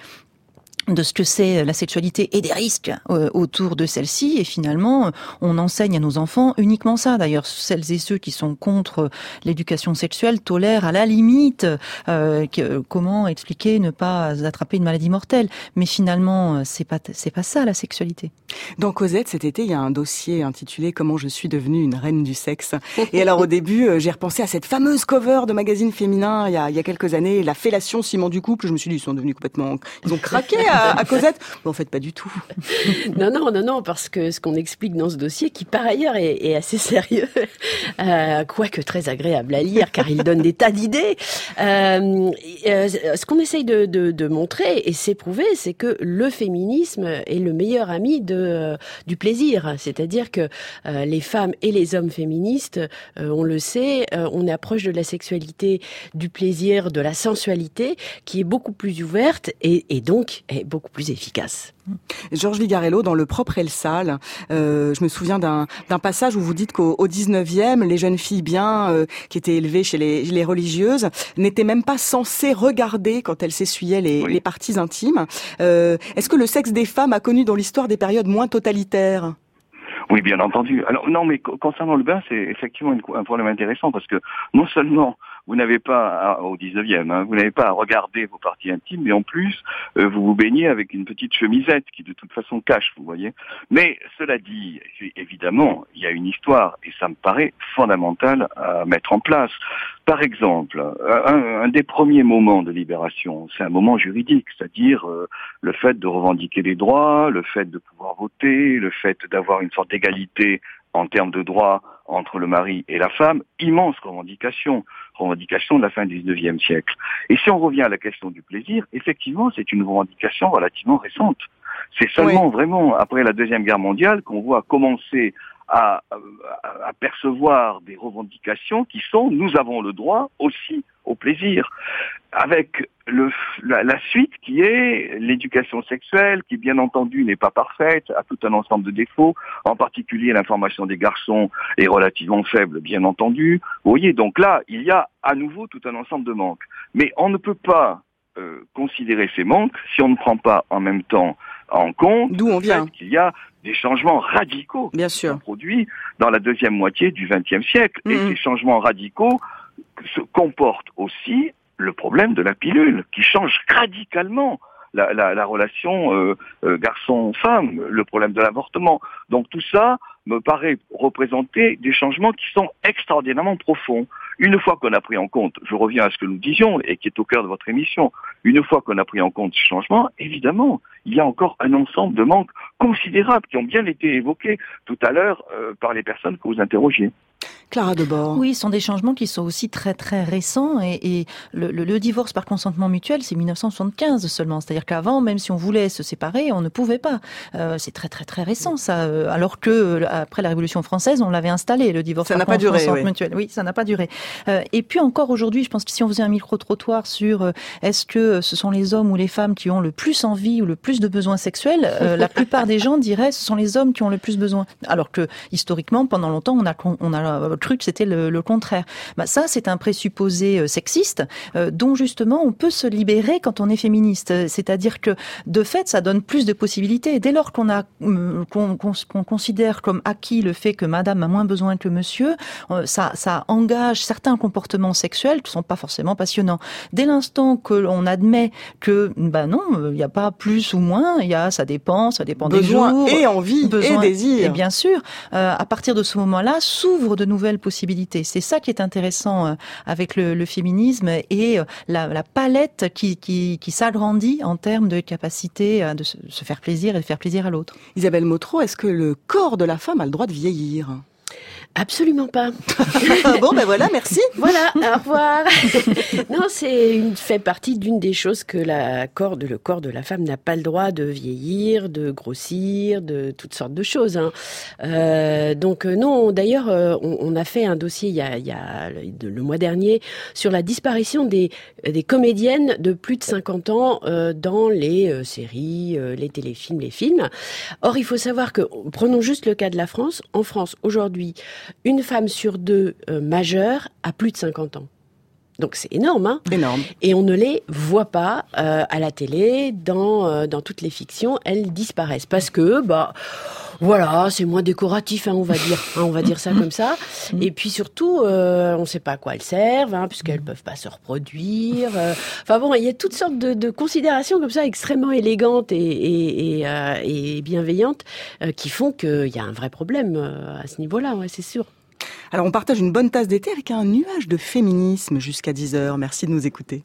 de ce que c'est la sexualité et des risques euh, autour de celle-ci. Et finalement, euh, on enseigne à nos enfants uniquement ça. D'ailleurs, celles et ceux qui sont contre l'éducation sexuelle tolèrent à la limite euh, comment expliquer ne pas attraper une maladie mortelle. Mais finalement, euh, c'est pas c'est pas ça la sexualité. Dans Cosette, cet été, il y a un dossier intitulé Comment je suis devenue une reine du sexe. Et alors, au début, euh, j'ai repensé à cette fameuse cover de magazine féminin il y a, il y a quelques années, La fellation ciment du couple. Je me suis dit, ils sont devenus complètement, ils ont craqué à Cosette. En fait, pas du tout. Non, non, non, non, parce que ce qu'on explique dans ce dossier, qui par ailleurs est, assez sérieux, euh, quoique très agréable à lire, car il donne des tas d'idées, euh, euh, ce qu'on essaye de, montrer, et c'est prouvé, c'est que le féminisme est le meilleur ami du plaisir. C'est-à-dire que les femmes et les hommes féministes, on le sait, on est de la sexualité, du plaisir, de la sensualité, qui est beaucoup plus ouverte et, donc est beaucoup plus efficace. Georges Vigarello, dans Le propre et le sale, euh, je me souviens d'un passage où vous dites qu'au au 19e, les jeunes filles bien euh, qui étaient élevées chez les, les religieuses n'étaient même pas censées regarder quand elles s'essuyaient les, les parties intimes. Euh, Est-ce que le sexe des femmes a connu dans l'histoire des périodes moins totalitaires? Oui, bien entendu. Alors non, mais co- concernant le bain, c'est effectivement un problème intéressant parce que non seulement vous n'avez pas à- au 19e, hein, vous n'avez pas à regarder vos parties intimes, mais en plus euh, vous vous baignez avec une petite chemisette qui de toute façon cache, vous voyez. Mais cela dit, évidemment, il y a une histoire et ça me paraît fondamental à mettre en place. Par exemple, un, un des premiers moments de libération, c'est un moment juridique, c'est-à-dire euh, le fait de revendiquer les droits, le fait de pouvoir voter, le fait d'avoir une sorte d'égalité en termes de droits entre le mari et la femme, immense revendication, revendication de la fin du 19e siècle. Et si on revient à la question du plaisir, effectivement, c'est une revendication relativement récente. C'est seulement vraiment après la Deuxième Guerre mondiale qu'on voit commencer à, à- à percevoir des revendications qui sont nous avons le droit aussi au plaisir, avec le, la, la suite qui est l'éducation sexuelle, qui bien entendu n'est pas parfaite, a tout un ensemble de défauts, en particulier l'information des garçons est relativement faible, bien entendu. Vous voyez, donc là, il y a à nouveau tout un ensemble de manques. Mais on ne peut pas euh, considérer ces manques si on ne prend pas en même temps en compte D'où on vient. qu'il y a des changements radicaux Bien qui sûr. sont produits dans la deuxième moitié du XXe siècle. Et ces changements radicaux se comportent aussi le problème de la pilule, qui change radicalement la, la- la relation euh, euh, garçon-femme, le problème de l'avortement. Donc tout ça me paraît représenter des changements qui sont extraordinairement profonds. Une fois qu'on a pris en compte, je reviens à ce que nous disions et qui est au cœur de votre émission, une fois qu'on a pris en compte ce changement, évidemment, il y a encore un ensemble de manques considérables qui ont bien été évoqués tout à l'heure euh, par les personnes que vous interrogiez. Clara Debord. Oui, ce sont des changements qui sont aussi très très récents et, et le, le, le, divorce par consentement mutuel, c'est 1975 seulement. C'est-à-dire qu'avant, même si on voulait se séparer, on ne pouvait pas. Euh, c'est très très très récent ça. Euh, alors que euh, après la Révolution française, on l'avait installé le divorce ça par pas consentement duré, oui. mutuel. Oui, ça n'a pas duré. Euh, et puis encore aujourd'hui, je pense que si on faisait un micro trottoir sur euh, est-ce que ce sont les hommes ou les femmes qui ont le plus envie ou le plus de besoins sexuels, la plupart des gens diraient ce sont les hommes qui ont le plus besoin. Alors que historiquement, pendant longtemps, on a on a cru que c'était le, le, contraire. Bah, ça, c'est un présupposé euh, sexiste euh, dont justement on peut se libérer quand on est féministe. C'est-à-dire que de fait, ça donne plus de possibilités. Dès lors qu'on a qu'on qu qu considère comme acquis le fait que Madame a moins besoin que Monsieur, euh, ça, ça engage certains comportements sexuels qui sont pas forcément passionnants. Dès l'instant que l'on admet que ben non, il n'y a pas plus ou moins, il y a ça dépend, ça dépend besoin des jours, et envie besoin, et désir. Et bien sûr, à partir de ce moment-là, s'ouvrent de nouvelles possibilités. C'est ça qui est intéressant euh, avec le, féminisme et euh, la, palette qui, s'agrandit en termes de capacité de se, se faire plaisir et de faire plaisir à l'autre. Isabelle Motro, est-ce que le corps de la femme a le droit de vieillir? Absolument pas. bon, ben voilà, merci. voilà, au revoir. non, c'est une fait partie d'une des choses que la corps de, le corps de la femme n'a pas le droit de vieillir, de grossir, de toutes sortes de choses. Hein. Euh, donc non, d'ailleurs, on, on, a fait un dossier il y a, il y a le, le, mois dernier sur la disparition des, des comédiennes de plus de 50 ans euh, dans les euh, séries, les téléfilms, les films. Or, il faut savoir que, prenons juste le cas de la France. En France, aujourd'hui, une femme sur deux euh, majeure a plus de 50 ans. Donc c'est énorme, hein Énorme. Et on ne les voit pas euh, à la télé, dans euh, dans toutes les fictions, elles disparaissent parce que bah voilà, c'est moins décoratif, hein, on va dire, hein, on va dire ça comme ça. Et puis surtout, euh, on ne sait pas à quoi elles servent, hein, puisqu'elles peuvent pas se reproduire. Enfin bon, il y a toutes sortes de, de, considérations comme ça extrêmement élégantes et, et, et, et bienveillantes qui font qu'il y a un vrai problème à ce niveau-là, ouais, c'est sûr. Alors on partage une bonne tasse d'été avec un nuage de féminisme jusqu'à 10h. Merci de nous écouter.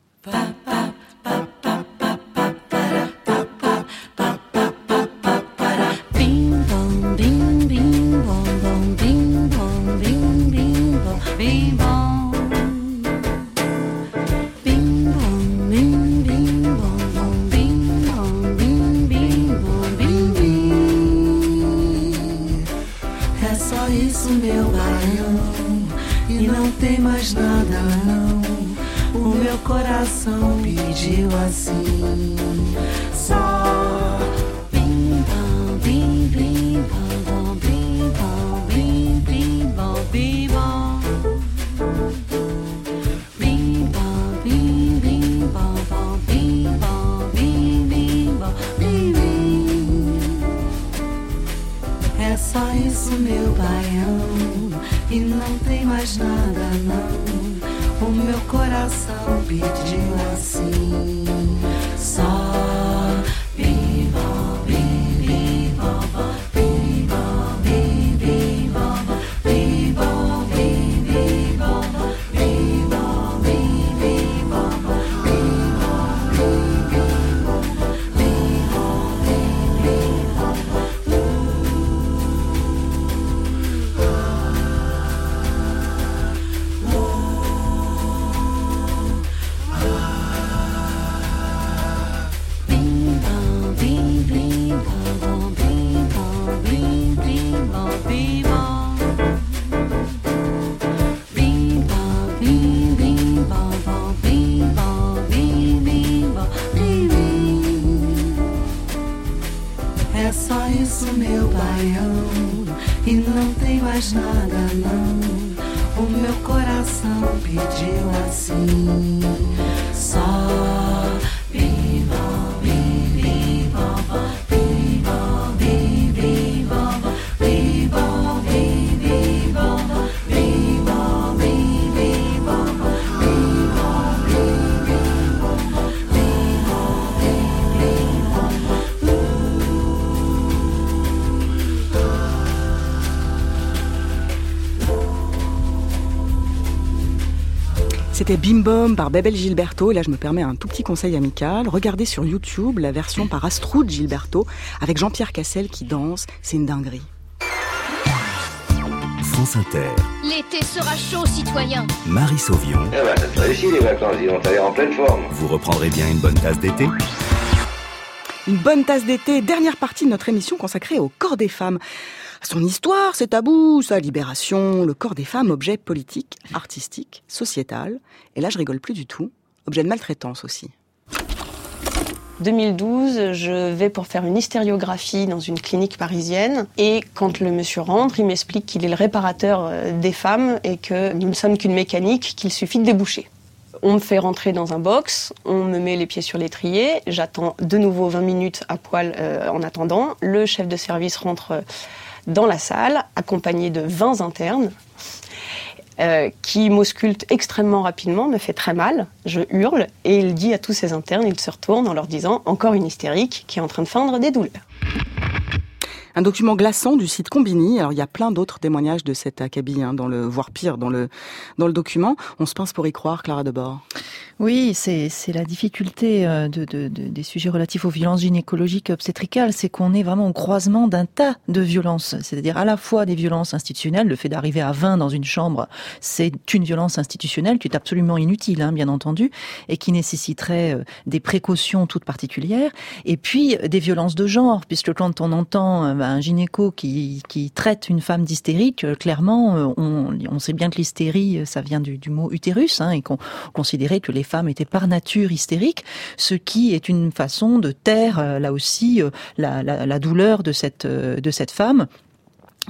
C'était Bim Bom par Bebel Gilberto. Et là, je me permets un tout petit conseil amical. Regardez sur YouTube la version par Astrud Gilberto avec Jean-Pierre Cassel qui danse. C'est une dinguerie. France Inter, L'été sera chaud, citoyen. Marie Sauvion. Eh ben, ça te réussit les vacances, dis donc, t'as l'air en pleine forme. Vous reprendrez bien une bonne tasse d'été Une bonne tasse d'été, dernière partie de notre émission consacrée au corps des femmes. Son histoire, ses tabous, sa libération, le corps des femmes, objet politique, artistique, sociétal. Et là, je rigole plus du tout. Objet de maltraitance aussi. 2012, je vais pour faire une hystériographie dans une clinique parisienne et quand le monsieur rentre, il m'explique qu'il est le réparateur euh, des femmes et que nous ne sommes qu'une mécanique qu'il suffit de déboucher. On me fait rentrer dans un box, on me met les pieds sur l'étrier, j'attends de nouveau 20 minutes à poil euh, en attendant. Le chef de service rentre euh, dans la salle, accompagné de 20 internes, euh, qui m'ausculte extrêmement rapidement, me fait très mal, je hurle, et il dit à tous ses internes, il se retourne en leur disant encore une hystérique qui est en train de feindre des douleurs. Un document glaçant du site Combini. Alors il y a plein d'autres témoignages de cet acabit, hein, dans le, voire pire, dans le, dans le document. On se pince pour y croire, Clara Debord. Oui, c'est c'est la difficulté euh, de, de, de- des sujets relatifs aux violences gynécologiques obstétricales, c'est qu'on est vraiment au croisement d'un tas de violences, c'est-à-dire à la fois des violences institutionnelles, le fait d'arriver à 20 dans une chambre, c'est une violence institutionnelle qui est absolument inutile, hein, bien entendu, et qui nécessiterait euh, des précautions toutes particulières, et puis euh, des violences de genre, puisque quand on entend ben, un gynéco qui, traite une femme d'hystérique, euh, clairement, euh, on, sait bien que l'hystérie, euh, ça vient du, mot utérus, hein, et qu'on considérait que les femmes étaient par nature hystériques, ce qui est une façon de taire là aussi la, douleur de cette de cette femme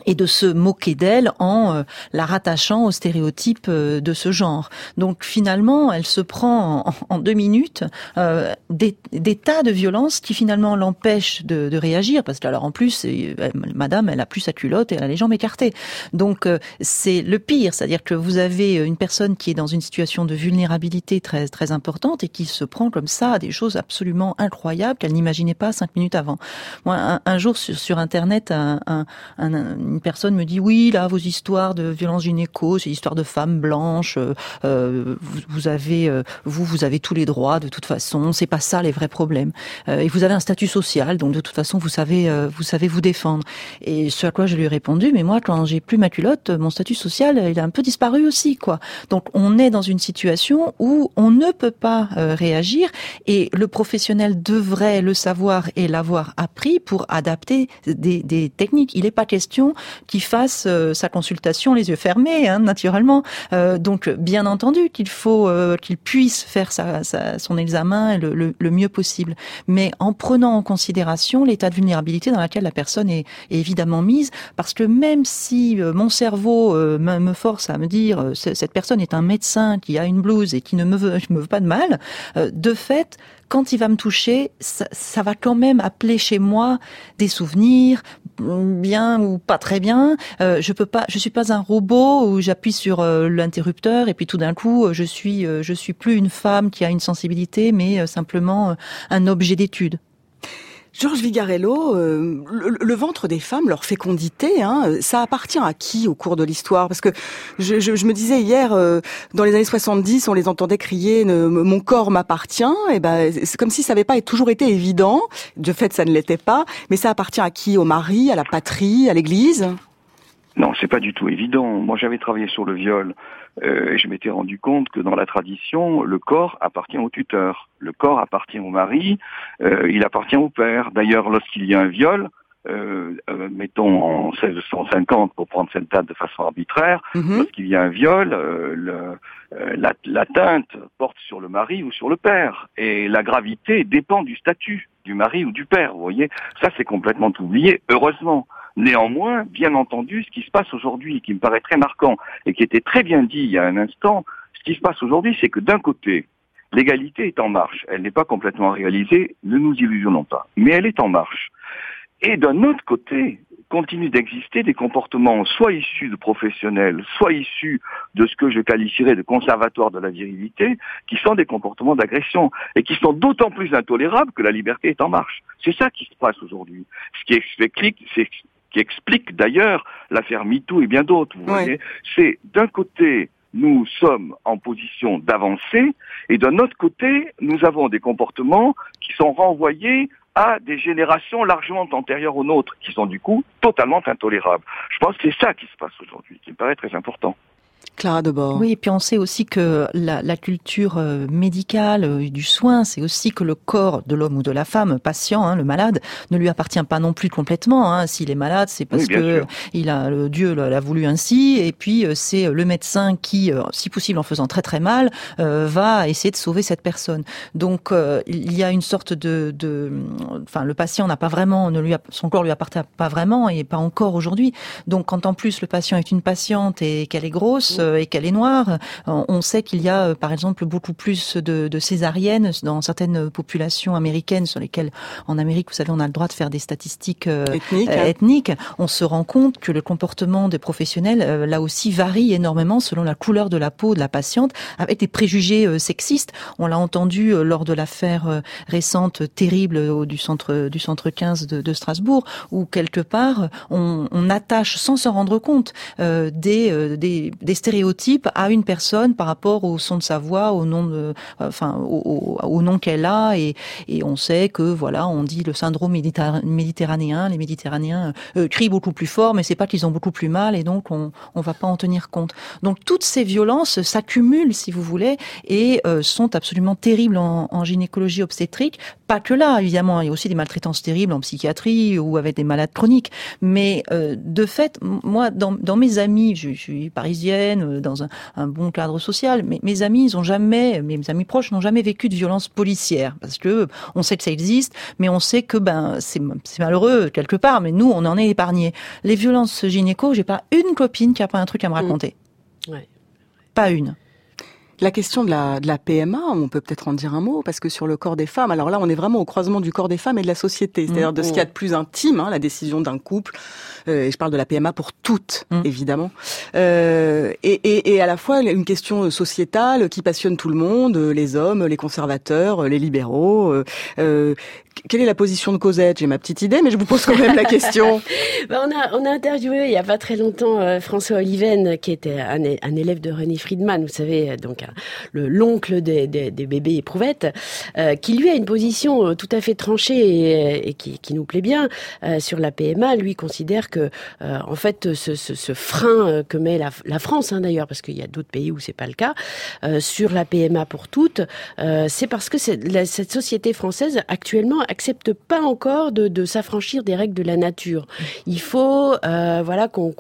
et de se moquer d'elle en euh, la rattachant aux stéréotypes euh, de ce genre. Donc finalement, elle se prend en, deux minutes euh, des, des tas de violences qui finalement l'empêchent de, de réagir parce que alors en plus, euh, Madame, elle a plus sa culotte et elle a les jambes écartées. Donc euh, c'est le pire, c'est-à-dire que vous avez une personne qui est dans une situation de vulnérabilité très très importante et qui se prend comme ça à des choses absolument incroyables qu'elle n'imaginait pas cinq minutes avant. Moi, un, un jour sur, sur internet, un, un, un- une personne me dit oui, là, vos histoires de violence gynéco, c'est l'histoire de femmes blanches. euh, euh, vous, vous avez, euh, vous, vous avez tous les droits de toute façon. C'est pas ça les vrais problèmes. Euh, et vous avez un statut social, donc de toute façon, vous savez, euh, vous savez vous défendre. Et ce à quoi je lui ai répondu, mais moi, quand j'ai plus ma culotte, mon statut social, il a un peu disparu aussi, quoi. Donc, on est dans une situation où on ne peut pas euh, réagir, et le professionnel devrait le savoir et l'avoir appris pour adapter des, des techniques. Il n'est pas question qu'il fasse euh, sa consultation les yeux fermés, hein, naturellement. Euh, donc, bien entendu qu'il faut euh, qu'il puisse faire son examen le, mieux possible, mais en prenant en considération l'état de vulnérabilité dans lequel la personne est, évidemment mise, parce que même si mon cerveau me, force à me dire ce- cette personne est un médecin qui a une blouse et qui ne me veut, me pas de mal, de fait, quand il va me toucher, ça va quand même appeler chez moi des souvenirs, bien ou pas très bien. Euh, je peux pas, je suis pas un robot où j'appuie sur euh, l'interrupteur et puis tout d'un coup, euh, je suis, euh, je suis plus une femme qui a une sensibilité, mais euh, simplement un objet d'étude. Georges Vigarello, euh, le, ventre des femmes, leur fécondité, hein, ça appartient à qui au cours de l'histoire? Parce que je, me disais hier, euh, dans les années 70, on les entendait crier ne- « mon corps m'appartient », et ben c'est comme si ça n'avait pas toujours été évident. De fait, ça ne l'était pas. Mais ça appartient à qui? Au mari, à la patrie, à l'Église? Non, c'est pas du tout évident. Moi, j'avais travaillé sur le viol euh, et je m'étais rendu compte que dans la tradition, le corps appartient au tuteur, le corps appartient au mari, euh, il appartient au père. D'ailleurs, lorsqu'il y a un viol, euh, euh, mettons en 1650 pour prendre cette date de façon arbitraire, lorsqu'il y a un viol, euh, la- l'atteinte porte sur le mari ou sur le père. Et la gravité dépend du statut du mari ou du père, vous voyez. Ça, c'est complètement oublié, heureusement. Néanmoins, bien entendu, ce qui se passe aujourd'hui, qui me paraît très marquant et qui était très bien dit il y a un instant, ce qui se passe aujourd'hui, c'est que d'un côté, l'égalité est en marche. Elle n'est pas complètement réalisée, ne nous illusionnons pas. Mais elle est en marche. Et d'un autre côté, continue d'exister des comportements soit issus de professionnels, soit issus de ce que je qualifierais de conservatoire de la virilité, qui sont des comportements d'agression et qui sont d'autant plus intolérables que la liberté est en marche. C'est ça qui se passe aujourd'hui. Ce qui explique, qui explique d'ailleurs l'affaire MeToo et bien d'autres. Vous voyez, c'est d'un côté nous sommes en position d'avancer, et d'un autre côté, nous avons des comportements qui sont renvoyés à des générations largement antérieures aux nôtres, qui sont du coup totalement intolérables. Je pense que c'est ça qui se passe aujourd'hui, qui me paraît très important. Clara Debord. Oui, et puis on sait aussi que la, la culture euh, médicale euh, du soin, c'est aussi que le corps de l'homme ou de la femme patient, hein, le malade, ne lui appartient pas non plus complètement. Hein. S'il est malade, c'est parce Oui, que sûr. il a le Dieu l'a voulu ainsi, et puis euh, c'est le médecin qui, euh, si possible en faisant très très mal, euh, va essayer de sauver cette personne. Donc euh, il y a une sorte de, de enfin le patient n'a pas vraiment, ne lui a- son corps lui appartient pas vraiment et pas encore aujourd'hui. Donc quand en plus le patient est une patiente et qu'elle est grosse et qu'elle est noire, euh, on sait qu'il y a euh, par exemple beaucoup plus de, de césariennes dans certaines populations américaines sur lesquelles en Amérique, vous savez, on a le droit de faire des statistiques euh, Ethniques, euh, hein. ethniques. On se rend compte que le comportement des professionnels euh, là aussi varie énormément selon la couleur de la peau de la patiente, avec des préjugés euh, sexistes. On l'a entendu euh, lors de l'affaire euh, récente terrible euh, du centre du centre 15 de, de Strasbourg, où quelque part on, on attache sans s'en rendre compte euh, des, euh, des des stéréotypes à une personne par rapport au son de sa voix, au nom enfin au, nom qu'elle a, et, on sait que voilà, on dit le syndrome méditerra- méditerranéen, les Méditerranéens euh, crient beaucoup plus fort, mais c'est pas qu'ils ont beaucoup plus mal, et donc on on va pas en tenir compte. Donc toutes ces violences s'accumulent, si vous voulez, et euh, sont absolument terribles en gynécologie obstétrique. Pas que là, évidemment, il y a aussi des maltraitances terribles en psychiatrie ou avec des malades chroniques. Mais euh, de fait, moi, dans, dans mes amis, je, je suis parisienne, euh, dans un, un bon cadre social, mais mes amis, ils ont jamais, mes amis proches n'ont jamais vécu de violence policière parce que on sait que ça existe, mais on sait que ben c'est malheureux quelque part, mais nous, on en est épargnés. Les violences gynéco, j'ai pas une copine qui a pas un truc à me raconter. Ouais. Pas une. La question de la, de la PMA, on peut peut-être en dire un mot, parce que sur le corps des femmes, alors là, on est vraiment au croisement du corps des femmes et de la société, c'est-à-dire de ce qu'il y a de plus intime, hein, la décision d'un couple. Euh, et je parle de la PMA pour toutes, évidemment. Euh, et, et, et à la fois une question sociétale qui passionne tout le monde, euh, les hommes, les conservateurs, euh, les libéraux. euh, euh, quelle est la position de Cosette? J'ai ma petite idée, mais je vous pose quand même la question. Ben, on a on a interviewé il y a pas très longtemps euh, François Oliven qui était un, élève de René Friedman, vous savez euh, donc le l'oncle des, des, des bébés éprouvettes, euh, qui lui a une position euh, tout à fait tranchée et, et qui, qui nous plaît bien euh, sur la PMA. Lui considère que euh, en fait ce, ce, ce frein euh, que met la, la France hein, d'ailleurs parce qu'il y a d'autres pays où c'est pas le cas euh, sur la PMA pour toutes, euh, c'est parce que la- cette société française actuellement accepte pas encore de, de s'affranchir des règles de la nature. Il faut euh, voilà qu'on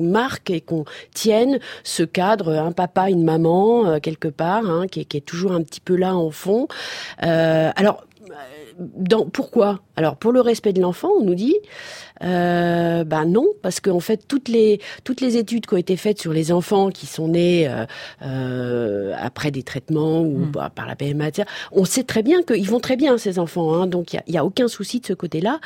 marque et qu'on tienne ce cadre, un papa, une maman euh, quelque part, hein, qui, est, qui est toujours un petit peu là en fond. Euh, alors. Dans, pourquoi? Alors pour le respect de l'enfant, on nous dit, euh, ben non, parce qu'en fait toutes les toutes les études qui ont été faites sur les enfants qui sont nés euh, euh, après des traitements ou bah, par la PMA, etc., on sait très bien qu'ils vont très bien ces enfants, hein, donc il y y a aucun souci de ce côté-là.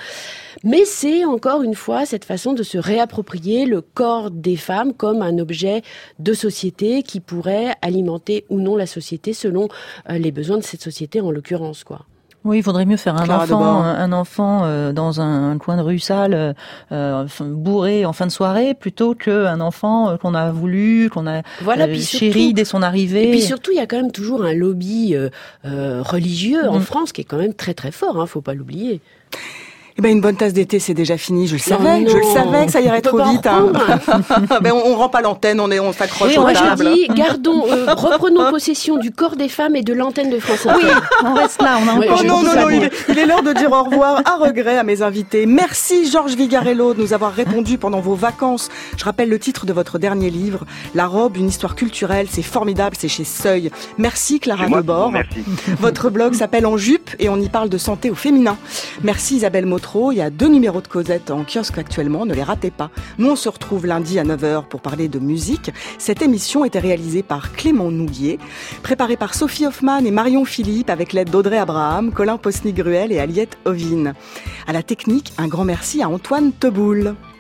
Mais c'est encore une fois cette façon de se réapproprier le corps des femmes comme un objet de société qui pourrait alimenter ou non la société selon euh, les besoins de cette société en l'occurrence, quoi. Oui, il faudrait mieux faire un Clara enfant, Debord. un, enfant euh, dans un, un coin de rue sale, euh, euh, bourré en fin de soirée, plutôt qu'un enfant euh, qu'on a voulu, qu'on a Voilà, euh, chéri dès son arrivée. Et puis surtout, il y a quand même toujours un lobby euh, euh, religieux en Mm. France qui est quand même très très fort, hein, faut pas l'oublier. Eh ben une bonne tasse d'été, c'est déjà fini. Je le savais, Non, je le savais que ça irait trop vite. hein. ben on, on rend pas l'antenne, on est, on s'accroche aux moi je dis, gardons, euh, reprenons possession du corps des femmes et de l'antenne de France. Oui, on reste là, on a Ouais, encore Oh non, non, non, il est, il est l'heure de dire au revoir à regret à mes invités. Merci Georges Vigarello de nous avoir répondu pendant vos vacances. Je rappelle le titre de votre dernier livre, La robe, une histoire culturelle. C'est formidable, c'est chez Seuil. Merci Clara Debord. remercie. Votre blog s'appelle En jupe et on y parle de santé au féminin. Merci Isabelle Il y a deux numéros de Cosette en kiosque actuellement, ne les ratez pas. Nous on se retrouve lundi à 9h pour parler de musique. Cette émission était réalisée par Clément Nouguier, préparée par Sophie Hoffman et Marion Philippe avec l'aide d'Audrey Abraham, Colin Posny-Gruel et Aliette Ovine. À la technique, un grand merci à Antoine Teboul.